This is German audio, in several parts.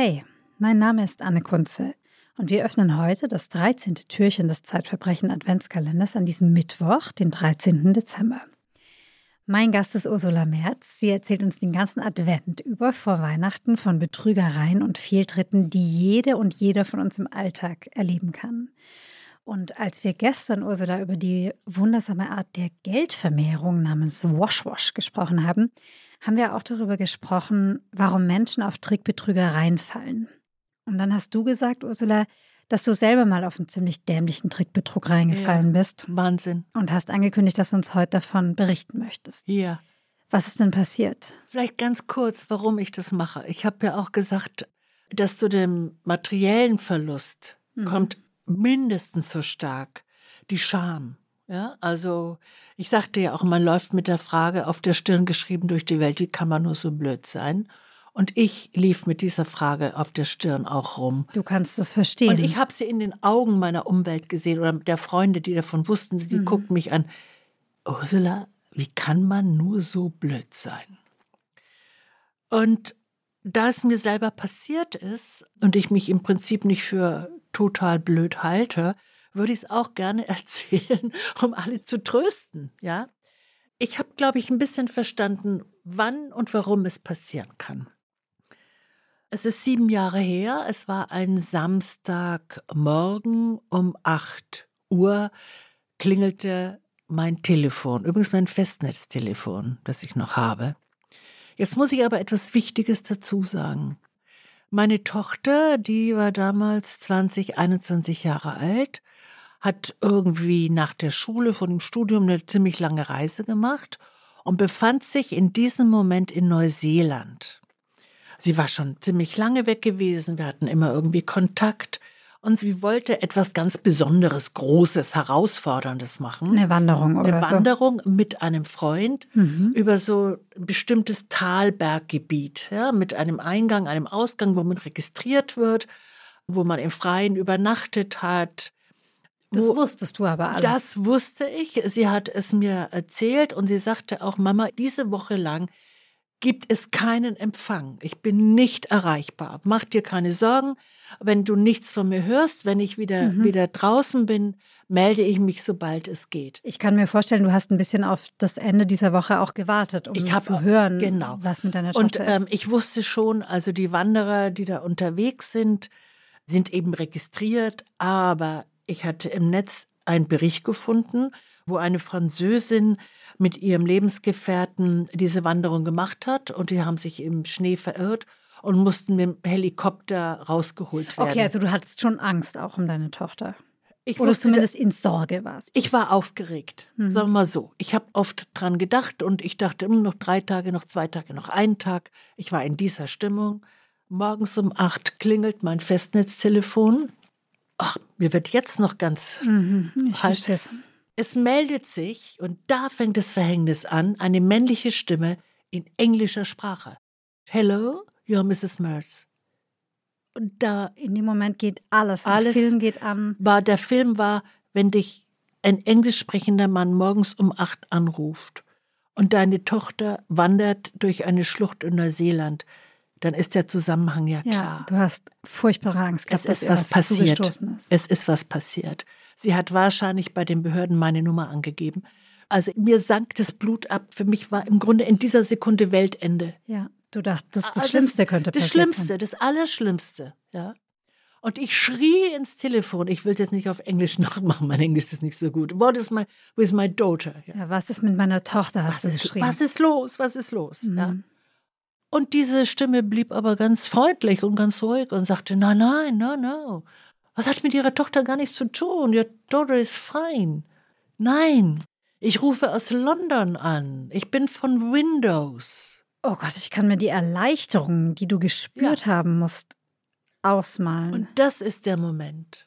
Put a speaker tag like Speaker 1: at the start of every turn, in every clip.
Speaker 1: Hey, mein Name ist Anne Kunze und wir öffnen heute das 13. Türchen des Zeitverbrechen Adventskalenders an diesem Mittwoch, den 13. Dezember. Mein Gast ist Ursula Merz. Sie erzählt uns den ganzen Advent über vor Weihnachten von Betrügereien und Fehltritten, die jede und jeder von uns im Alltag erleben kann. Und als wir gestern, Ursula, über die wundersame Art der Geldvermehrung namens Wash Wash gesprochen haben, haben wir auch darüber gesprochen, warum Menschen auf Trickbetrügereien fallen. Und dann hast du gesagt, Ursula, dass du selber mal auf einen ziemlich dämlichen Trickbetrug reingefallen ja, bist.
Speaker 2: Wahnsinn.
Speaker 1: Und hast angekündigt, dass du uns heute davon berichten möchtest.
Speaker 2: Ja.
Speaker 1: Was ist denn passiert?
Speaker 2: Vielleicht ganz kurz, warum ich das mache. Ich habe ja auch gesagt, dass zu dem materiellen Verlust mhm. kommt mindestens so stark die Scham. Ja, also ich sagte ja auch, man läuft mit der Frage auf der Stirn geschrieben durch die Welt, wie kann man nur so blöd sein? Und ich lief mit dieser Frage auf der Stirn auch rum.
Speaker 1: Du kannst das verstehen.
Speaker 2: Und ich habe sie in den Augen meiner Umwelt gesehen oder der Freunde, die davon wussten, sie mhm. guckten mich an. Ursula, wie kann man nur so blöd sein? Und da es mir selber passiert ist und ich mich im Prinzip nicht für total blöd halte, würde ich es auch gerne erzählen, um alle zu trösten, ja. Ich habe, glaube ich, ein bisschen verstanden, wann und warum es passieren kann. Es ist sieben Jahre her, es war ein Samstagmorgen um acht Uhr, klingelte mein Telefon, übrigens mein Festnetztelefon, das ich noch habe. Jetzt muss ich aber etwas Wichtiges dazu sagen. Meine Tochter, die war damals 20, 21 Jahre alt, hat irgendwie nach der Schule von dem Studium eine ziemlich lange Reise gemacht und befand sich in diesem Moment in Neuseeland. Sie war schon ziemlich lange weg gewesen, wir hatten immer irgendwie Kontakt und sie wollte etwas ganz Besonderes, Großes, Herausforderndes machen.
Speaker 1: Eine Wanderung oder
Speaker 2: Eine Wanderung so. mit einem Freund mhm. über so ein bestimmtes Talberggebiet, ja, mit einem Eingang, einem Ausgang, wo man registriert wird, wo man im Freien übernachtet hat,
Speaker 1: das Wo, wusstest du aber alles.
Speaker 2: Das wusste ich. Sie hat es mir erzählt und sie sagte auch, Mama, diese Woche lang gibt es keinen Empfang. Ich bin nicht erreichbar. Mach dir keine Sorgen. Wenn du nichts von mir hörst, wenn ich wieder, mhm. wieder draußen bin, melde ich mich, sobald es geht.
Speaker 1: Ich kann mir vorstellen, du hast ein bisschen auf das Ende dieser Woche auch gewartet, um
Speaker 2: ich
Speaker 1: zu hören,
Speaker 2: genau.
Speaker 1: was mit deiner Tochter
Speaker 2: Und ähm, ich wusste schon, also die Wanderer, die da unterwegs sind, sind eben registriert, aber ich hatte im Netz einen Bericht gefunden, wo eine Französin mit ihrem Lebensgefährten diese Wanderung gemacht hat und die haben sich im Schnee verirrt und mussten mit dem Helikopter rausgeholt werden.
Speaker 1: Okay, also du hattest schon Angst auch um deine Tochter. Ich Oder zumindest in Sorge warst.
Speaker 2: Ich war aufgeregt, mhm. sagen wir mal so. Ich habe oft dran gedacht und ich dachte immer noch drei Tage, noch zwei Tage, noch einen Tag. Ich war in dieser Stimmung. Morgens um acht klingelt mein Festnetztelefon ach, mir wird jetzt noch ganz
Speaker 1: mhm, ich halt.
Speaker 2: Es meldet sich, und da fängt das Verhängnis an, eine männliche Stimme in englischer Sprache. Hello, you're Mrs. Mertz.
Speaker 1: Und da in dem Moment geht alles. alles der Film geht an.
Speaker 2: War, der Film war, wenn dich ein englisch sprechender Mann morgens um acht anruft und deine Tochter wandert durch eine Schlucht in Neuseeland dann ist der Zusammenhang ja klar. Ja,
Speaker 1: du hast furchtbare Angst gehabt,
Speaker 2: es ist was passiert. Ist. Es ist was passiert. Sie hat wahrscheinlich bei den Behörden meine Nummer angegeben. Also mir sank das Blut ab. Für mich war im Grunde in dieser Sekunde Weltende.
Speaker 1: Ja, du dachtest, das, das Schlimmste könnte
Speaker 2: passieren. Das Schlimmste, das Allerschlimmste, ja. Und ich schrie ins Telefon. Ich will es jetzt nicht auf Englisch nachmachen. Mein Englisch ist nicht so gut. What is my, with my daughter?
Speaker 1: Ja. ja was ist mit meiner Tochter? Hast was du geschrien?
Speaker 2: Was ist los? Was ist los? Mhm. Ja. Und diese Stimme blieb aber ganz freundlich und ganz ruhig und sagte, nein, nein, no, no. Was hat mit Ihrer Tochter gar nichts zu tun? Your daughter is fine. Nein, ich rufe aus London an. Ich bin von Windows.
Speaker 1: Oh Gott, ich kann mir die Erleichterung, die du gespürt ja. haben musst, ausmalen.
Speaker 2: Und das ist der Moment.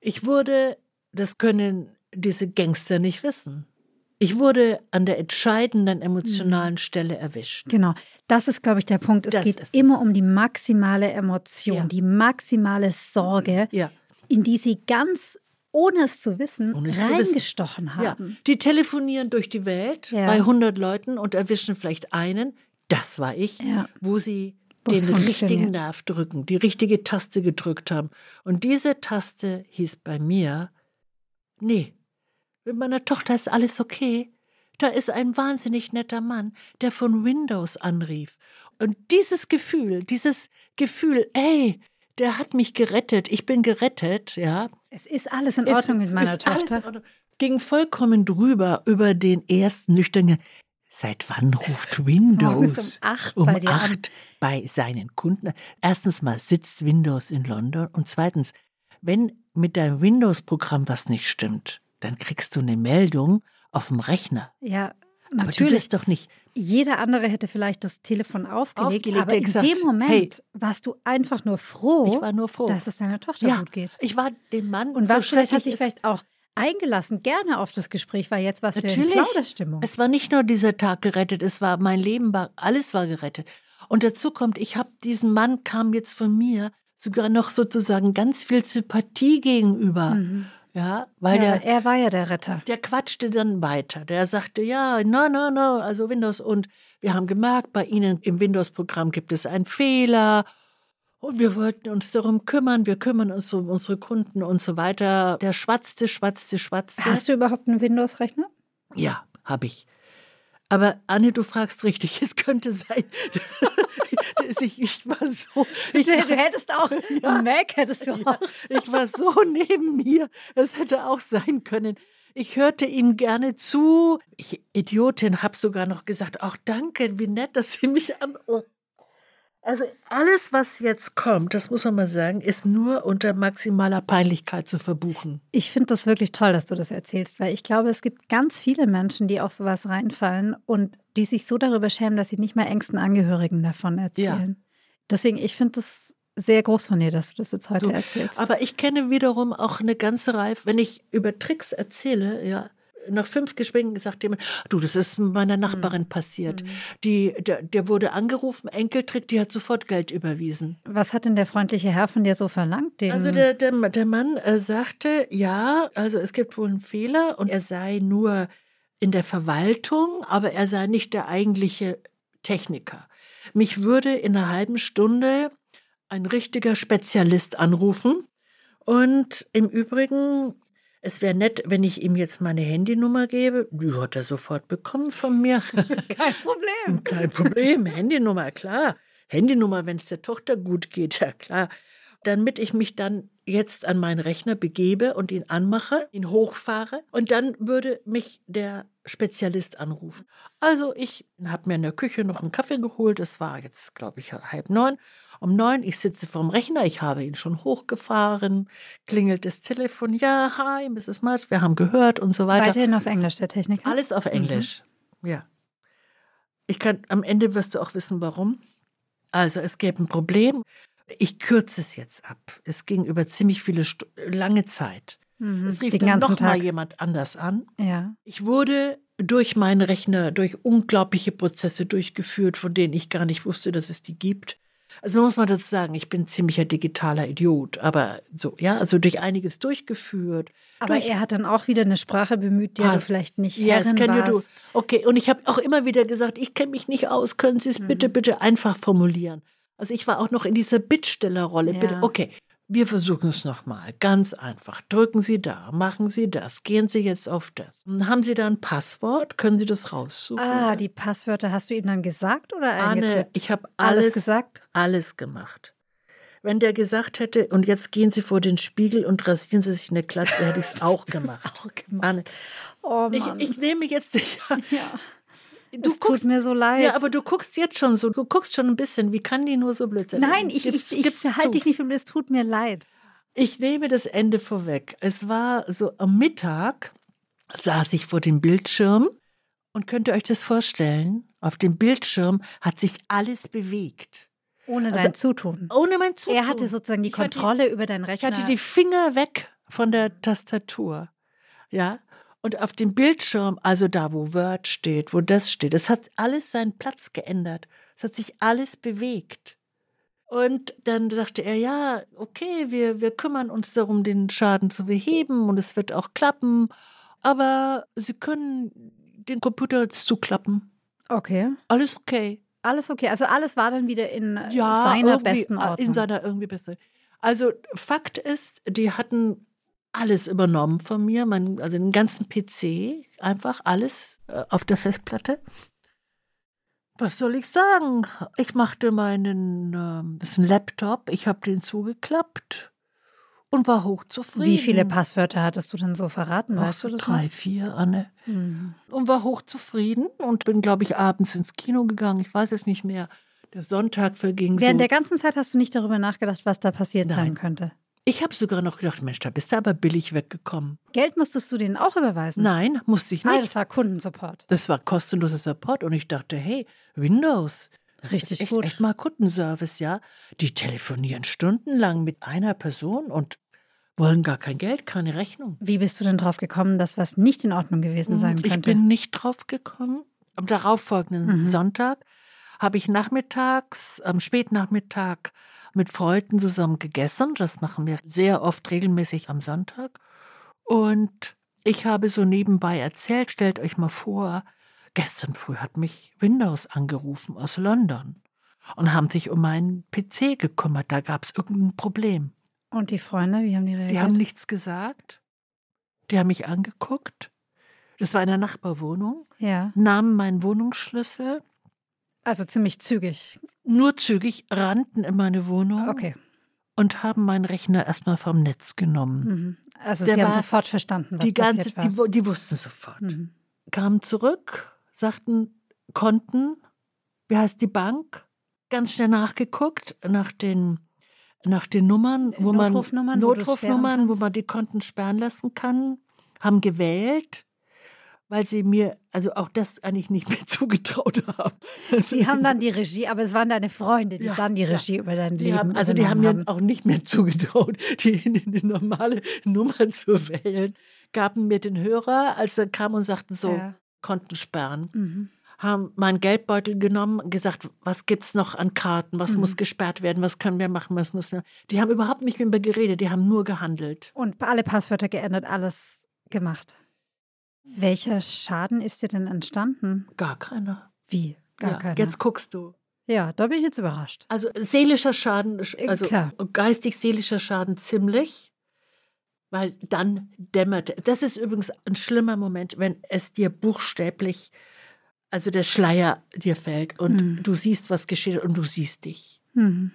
Speaker 2: Ich wurde, das können diese Gangster nicht wissen. Ich wurde an der entscheidenden emotionalen mhm. Stelle erwischt.
Speaker 1: Genau, das ist, glaube ich, der Punkt. Es das geht immer es. um die maximale Emotion, ja. die maximale Sorge, ja. in die sie ganz ohne es zu wissen, es reingestochen zu wissen. haben.
Speaker 2: Ja. Die telefonieren durch die Welt bei 100 Leuten und erwischen vielleicht einen, das war ich, wo sie den richtigen Nerv drücken, die richtige Taste gedrückt haben. Und diese Taste hieß bei mir, nee, mit meiner Tochter ist alles okay. Da ist ein wahnsinnig netter Mann, der von Windows anrief. Und dieses Gefühl, dieses Gefühl, ey, der hat mich gerettet, ich bin gerettet, ja.
Speaker 1: Es ist alles in Ordnung es, mit meiner Tochter.
Speaker 2: Ging vollkommen drüber über den ersten nüchternen. Seit wann ruft Windows
Speaker 1: um acht, um bei, acht
Speaker 2: bei seinen Kunden? Erstens mal sitzt Windows in London und zweitens, wenn mit deinem Windows-Programm was nicht stimmt, dann kriegst du eine Meldung auf dem Rechner.
Speaker 1: Ja,
Speaker 2: aber natürlich. du bist doch nicht.
Speaker 1: Jeder andere hätte vielleicht das Telefon aufgelegt, aufgelegt aber in gesagt, dem Moment hey, warst du einfach nur froh,
Speaker 2: nur froh,
Speaker 1: dass es deiner Tochter
Speaker 2: ja,
Speaker 1: gut geht.
Speaker 2: Ich war dem Mann
Speaker 1: und so was vielleicht hast dich vielleicht auch eingelassen, gerne auf das Gespräch, weil jetzt warst Natürlich. du in Plauderstimmung.
Speaker 2: Es war nicht nur dieser Tag gerettet, es war mein Leben, war, alles war gerettet. Und dazu kommt, ich habe diesen Mann kam jetzt von mir sogar noch sozusagen ganz viel Sympathie gegenüber. Mhm. Ja, weil ja, der,
Speaker 1: er war ja der Retter.
Speaker 2: Der quatschte dann weiter. Der sagte, ja, no, no, no, also Windows und wir haben gemerkt, bei Ihnen im Windows-Programm gibt es einen Fehler und wir wollten uns darum kümmern, wir kümmern uns um unsere Kunden und so weiter. Der schwatzte, schwatzte, schwatzte.
Speaker 1: Hast du überhaupt einen Windows-Rechner?
Speaker 2: Ja, habe ich. Aber Anne, du fragst richtig, es könnte sein. ich, ich war so.
Speaker 1: Ich war, du hättest auch ja, Mac hättest du auch.
Speaker 2: Ja, ich war so neben mir. Es hätte auch sein können. Ich hörte ihm gerne zu. Ich, Idiotin, habe sogar noch gesagt, auch danke, wie nett, dass Sie mich an. Also alles, was jetzt kommt, das muss man mal sagen, ist nur unter maximaler Peinlichkeit zu verbuchen.
Speaker 1: Ich finde das wirklich toll, dass du das erzählst, weil ich glaube, es gibt ganz viele Menschen, die auf sowas reinfallen und die sich so darüber schämen, dass sie nicht mehr engsten Angehörigen davon erzählen. Ja. Deswegen, ich finde das sehr groß von dir, dass du das jetzt heute du, erzählst.
Speaker 2: Aber ich kenne wiederum auch eine ganze Reihe, wenn ich über Tricks erzähle, ja, nach fünf Gesprächen gesagt jemand, du, das ist meiner Nachbarin mhm. passiert. Mhm. Die, der, der wurde angerufen, Enkeltrick, die hat sofort Geld überwiesen.
Speaker 1: Was hat denn der freundliche Herr von dir so verlangt?
Speaker 2: also der, der, der Mann äh, sagte, ja, also es gibt wohl einen Fehler und er sei nur in der Verwaltung, aber er sei nicht der eigentliche Techniker. Mich würde in einer halben Stunde ein richtiger Spezialist anrufen. Und im Übrigen es wäre nett, wenn ich ihm jetzt meine Handynummer gebe. Die hat er sofort bekommen von mir.
Speaker 1: Kein Problem.
Speaker 2: Kein Problem. Handynummer, klar. Handynummer, wenn es der Tochter gut geht, ja klar. Damit ich mich dann jetzt an meinen Rechner begebe und ihn anmache, ihn hochfahre und dann würde mich der Spezialist anrufen. Also ich habe mir in der Küche noch einen Kaffee geholt. Es war jetzt, glaube ich, halb neun. Um neun, ich sitze vorm Rechner, ich habe ihn schon hochgefahren, klingelt das Telefon, ja, hi, Mrs. Mudd, wir haben gehört und so weiter.
Speaker 1: Weiterhin auf Englisch, der Techniker?
Speaker 2: Alles auf Englisch, mhm. ja. Ich kann, am Ende wirst du auch wissen, warum. Also es gäbe ein Problem. Ich kürze es jetzt ab. Es ging über ziemlich viele St lange Zeit. Mhm, es rief dann noch mal jemand anders an.
Speaker 1: Ja.
Speaker 2: Ich wurde durch meinen Rechner, durch unglaubliche Prozesse durchgeführt, von denen ich gar nicht wusste, dass es die gibt. Also man muss mal dazu sagen, ich bin ziemlicher digitaler Idiot, aber so, ja, also durch einiges durchgeführt.
Speaker 1: Aber
Speaker 2: durch
Speaker 1: er hat dann auch wieder eine Sprache bemüht, die du vielleicht nicht yes, Herrin
Speaker 2: can
Speaker 1: warst.
Speaker 2: You do. Okay, und ich habe auch immer wieder gesagt, ich kenne mich nicht aus, können Sie es mhm. bitte, bitte einfach formulieren. Also ich war auch noch in dieser Bittstellerrolle. Ja. Bitte, okay, wir versuchen es nochmal. Ganz einfach. Drücken Sie da, machen Sie das, gehen Sie jetzt auf das. Haben Sie da ein Passwort? Können Sie das raussuchen?
Speaker 1: Ah, die Passwörter hast du ihm dann gesagt oder
Speaker 2: Anne, ich habe alles, alles gesagt? Alles gemacht. Wenn der gesagt hätte, und jetzt gehen Sie vor den Spiegel und rasieren Sie sich eine Klatze, hätte ich es auch gemacht.
Speaker 1: auch gemacht.
Speaker 2: Anne,
Speaker 1: oh
Speaker 2: ich, ich, nehme jetzt ja,
Speaker 1: ja. Du es guckst, tut mir so leid.
Speaker 2: Ja, aber du guckst jetzt schon so, du guckst schon ein bisschen. Wie kann die nur so blöd sein?
Speaker 1: Nein, ich, ich, ich, ich halte dich nicht für blöd, es tut mir leid.
Speaker 2: Ich nehme das Ende vorweg. Es war so am Mittag, saß ich vor dem Bildschirm und könnt ihr euch das vorstellen? Auf dem Bildschirm hat sich alles bewegt.
Speaker 1: Ohne also, dein Zutun.
Speaker 2: Ohne mein Zutun.
Speaker 1: Er hatte sozusagen die Kontrolle
Speaker 2: hatte,
Speaker 1: über deinen Rechner.
Speaker 2: Ich hatte die Finger weg von der Tastatur. Ja, und auf dem Bildschirm, also da, wo Word steht, wo das steht, es hat alles seinen Platz geändert. Es hat sich alles bewegt. Und dann sagte er, ja, okay, wir, wir kümmern uns darum, den Schaden zu beheben und es wird auch klappen. Aber Sie können den Computer jetzt zuklappen.
Speaker 1: Okay.
Speaker 2: Alles okay.
Speaker 1: Alles okay. Also alles war dann wieder in äh,
Speaker 2: Ja,
Speaker 1: seiner besten Ordnung.
Speaker 2: In seiner irgendwie besten. Also Fakt ist, die hatten alles übernommen von mir, mein, also den ganzen PC, einfach alles äh, auf der Festplatte. Was soll ich sagen? Ich machte meinen das ist ein Laptop, ich habe den zugeklappt und war hochzufrieden.
Speaker 1: Wie viele Passwörter hattest du denn so verraten?
Speaker 2: Ach,
Speaker 1: Weißt du das?
Speaker 2: drei, vier, Anne.
Speaker 1: noch? Mhm.
Speaker 2: Und war hochzufrieden und bin, glaube ich, abends ins Kino gegangen. Ich weiß es nicht mehr. Der Sonntag verging
Speaker 1: Während
Speaker 2: so.
Speaker 1: der ganzen Zeit hast du nicht darüber nachgedacht, was da passiert sein
Speaker 2: Nein.
Speaker 1: könnte.
Speaker 2: Ich habe sogar noch gedacht, Mensch, da bist du aber billig weggekommen.
Speaker 1: Geld musstest du denen auch überweisen?
Speaker 2: Nein, musste ich
Speaker 1: Ah,
Speaker 2: nicht.
Speaker 1: das war Kundensupport.
Speaker 2: Das war kostenloser Support und ich dachte, hey, Windows.
Speaker 1: Richtig
Speaker 2: ist echt,
Speaker 1: gut.
Speaker 2: Echt mal Kundenservice, ja. Die telefonieren stundenlang mit einer Person und wollen gar kein Geld, keine Rechnung.
Speaker 1: Wie bist du denn drauf gekommen, dass was nicht in Ordnung gewesen sein
Speaker 2: ich
Speaker 1: könnte?
Speaker 2: bin nicht drauf gekommen. Am darauffolgenden
Speaker 1: Mhm.
Speaker 2: Sonntag habe ich nachmittags, am Spätnachmittag mit Freunden zusammen gegessen. Das machen wir sehr oft regelmäßig am Sonntag. Und ich habe so nebenbei erzählt, stellt euch mal vor, gestern früh hat mich Windows angerufen aus London und haben sich um meinen PC gekümmert. Da gab es irgendein Problem.
Speaker 1: Und die Freunde, wie haben die reagiert?
Speaker 2: Die haben nichts gesagt. Die haben mich angeguckt. Das war in der Nachbarwohnung.
Speaker 1: ja,
Speaker 2: Nahmen meinen Wohnungsschlüssel,
Speaker 1: also ziemlich zügig.
Speaker 2: nur zügig, rannten in meine Wohnung
Speaker 1: Okay.
Speaker 2: und haben meinen Rechner erstmal vom Netz genommen.
Speaker 1: Mhm. Also
Speaker 2: Der
Speaker 1: sie haben sofort verstanden, was
Speaker 2: die ganze,
Speaker 1: passiert war.
Speaker 2: die, die wussten sofort.
Speaker 1: Mhm.
Speaker 2: Kamen zurück, sagten Konten, wie heißt die Bank? Ganz schnell nachgeguckt nach den, nach den Nummern, wo
Speaker 1: Notrufnummern,
Speaker 2: man
Speaker 1: wo
Speaker 2: Notrufnummern, wo
Speaker 1: kannst?
Speaker 2: man die Konten sperren lassen kann, haben gewählt, weil sie mir also auch das eigentlich nicht mehr zugetraut haben.
Speaker 1: Sie haben dann die Regie, aber es waren deine Freunde, die
Speaker 2: Ja,
Speaker 1: dann die
Speaker 2: ja.
Speaker 1: Regie über dein Leben
Speaker 2: haben, also die haben mir auch nicht mehr zugetraut, die, die normale Nummer zu wählen. Gaben mir den Hörer, als er kam und sagten so,
Speaker 1: Ja.
Speaker 2: Konten sperren.
Speaker 1: Mhm.
Speaker 2: Haben meinen Geldbeutel genommen und gesagt, was gibt's noch an Karten, was
Speaker 1: Mhm.
Speaker 2: muss gesperrt werden, was können wir machen, was müssen wir. Die haben überhaupt nicht mit mir geredet, die haben nur gehandelt.
Speaker 1: Und alle Passwörter geändert, alles gemacht. Welcher Schaden ist dir denn entstanden?
Speaker 2: Gar keiner.
Speaker 1: Wie? Gar
Speaker 2: ja,
Speaker 1: keiner.
Speaker 2: Jetzt guckst du.
Speaker 1: ja, da bin ich jetzt überrascht.
Speaker 2: Also seelischer Schaden, also
Speaker 1: klar.
Speaker 2: geistig-seelischer Schaden ziemlich, weil dann dämmert. Das ist übrigens ein schlimmer Moment, wenn es dir buchstäblich, also der Schleier dir fällt und
Speaker 1: Mhm.
Speaker 2: du siehst, was geschieht und du siehst dich.
Speaker 1: Mhm.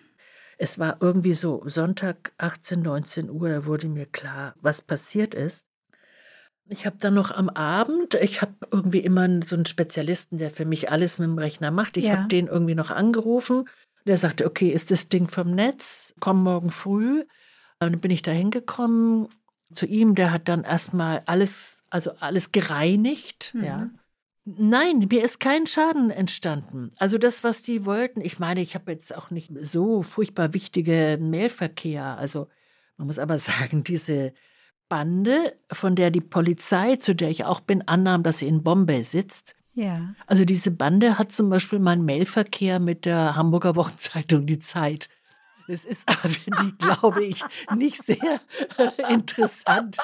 Speaker 2: Es war irgendwie so Sonntag 18, 19 Uhr, da wurde mir klar, was passiert ist. Ich habe dann noch am Abend, ich habe irgendwie immer so einen Spezialisten, der für mich alles mit dem Rechner macht. Ich
Speaker 1: Ja.
Speaker 2: habe den irgendwie noch angerufen. Der sagte, okay, ist das Ding vom Netz? Komm morgen früh. Dann bin ich da hingekommen zu ihm. Der hat dann erstmal alles, also alles gereinigt.
Speaker 1: Mhm.
Speaker 2: Ja. Nein, mir ist kein Schaden entstanden. Also das, was die wollten, ich meine, ich habe jetzt auch nicht so furchtbar wichtige Mailverkehr. Also man muss aber sagen, diese Bande, von der die Polizei, zu der ich auch bin, annahm, dass sie in Bombay sitzt.
Speaker 1: Ja.
Speaker 2: Also diese Bande hat zum Beispiel meinen Mailverkehr mit der Hamburger Wochenzeitung Die Zeit. Es ist aber für die, glaube ich, nicht sehr interessant.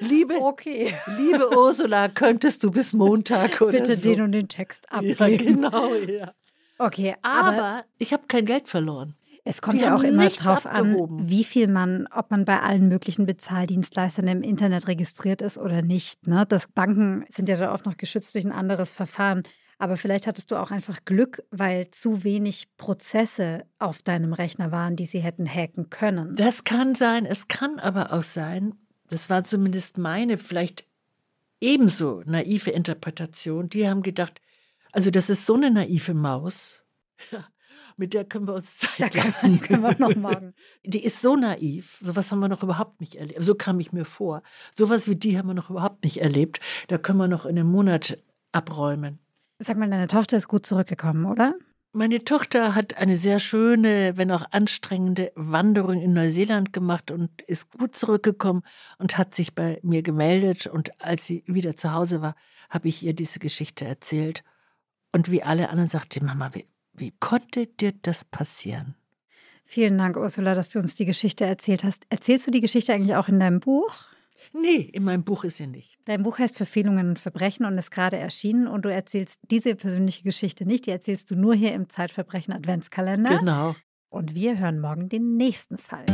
Speaker 2: liebe,
Speaker 1: Okay.
Speaker 2: liebe Ursula, könntest du bis Montag oder
Speaker 1: Bitte
Speaker 2: so.
Speaker 1: den und den Text abgeben.
Speaker 2: Ja, genau, ja.
Speaker 1: Okay, aber,
Speaker 2: Aber ich habe kein Geld verloren.
Speaker 1: Es kommt
Speaker 2: die
Speaker 1: ja auch immer drauf an, wie viel man, ob man bei allen möglichen Bezahldienstleistern im Internet registriert ist oder nicht. Ne? Das Banken sind ja da oft noch geschützt durch ein anderes Verfahren. Aber vielleicht hattest du auch einfach Glück, weil zu wenig Prozesse auf deinem Rechner waren, die sie hätten hacken können.
Speaker 2: Das kann sein, es kann aber auch sein, das war zumindest meine vielleicht ebenso naive Interpretation. Die haben gedacht, also das ist so eine naive Maus, mit der können wir uns Zeit
Speaker 1: Da
Speaker 2: lassen.
Speaker 1: können wir noch morgen.
Speaker 2: Die ist so naiv, sowas haben wir noch überhaupt nicht erlebt. So kam ich mir vor. Sowas wie die haben wir noch überhaupt nicht erlebt. Da können wir noch in einem Monat abräumen.
Speaker 1: Sag mal, deine Tochter ist gut zurückgekommen, oder?
Speaker 2: Meine Tochter hat eine sehr schöne, wenn auch anstrengende Wanderung in Neuseeland gemacht und ist gut zurückgekommen und hat sich bei mir gemeldet. Und als sie wieder zu Hause war, habe ich ihr diese Geschichte erzählt. Und wie alle anderen sagte Mama, wie, wie konnte dir das passieren?
Speaker 1: Vielen Dank, Ursula, dass du uns die Geschichte erzählt hast. Erzählst du die Geschichte eigentlich auch in deinem Buch?
Speaker 2: Nee, in meinem Buch ist sie nicht.
Speaker 1: Dein Buch heißt Verfehlungen und Verbrechen und ist gerade erschienen und du erzählst diese persönliche Geschichte nicht, die erzählst du nur hier im Zeitverbrechen Adventskalender.
Speaker 2: Genau.
Speaker 1: Und wir hören morgen den nächsten Fall.